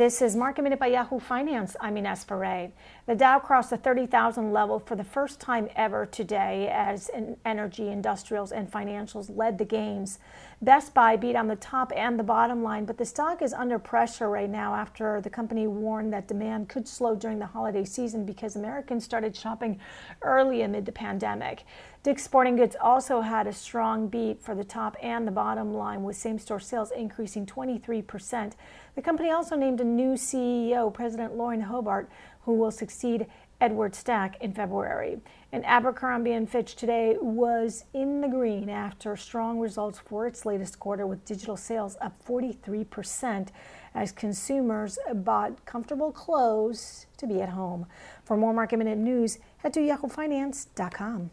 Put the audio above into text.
This is Market Minute by Yahoo Finance. I'm Ines Ferre. The Dow crossed the 30,000 level for the first time ever today as energy, industrials, and financials led the gains. Best Buy beat on the top and the bottom line, but the stock is under pressure right now after the company warned that demand could slow during the holiday season because Americans started shopping early amid the pandemic. Dick's Sporting Goods also had a strong beat for the top and the bottom line, with same store sales increasing 23%. The company also named a new CEO, President Lauren Hobart, who will succeed Edward Stack in February. And Abercrombie and Fitch today was in the green after strong results for its latest quarter with digital sales up 43% as consumers bought comfortable clothes to be at home. For more market minute news, head to yahoofinance.com.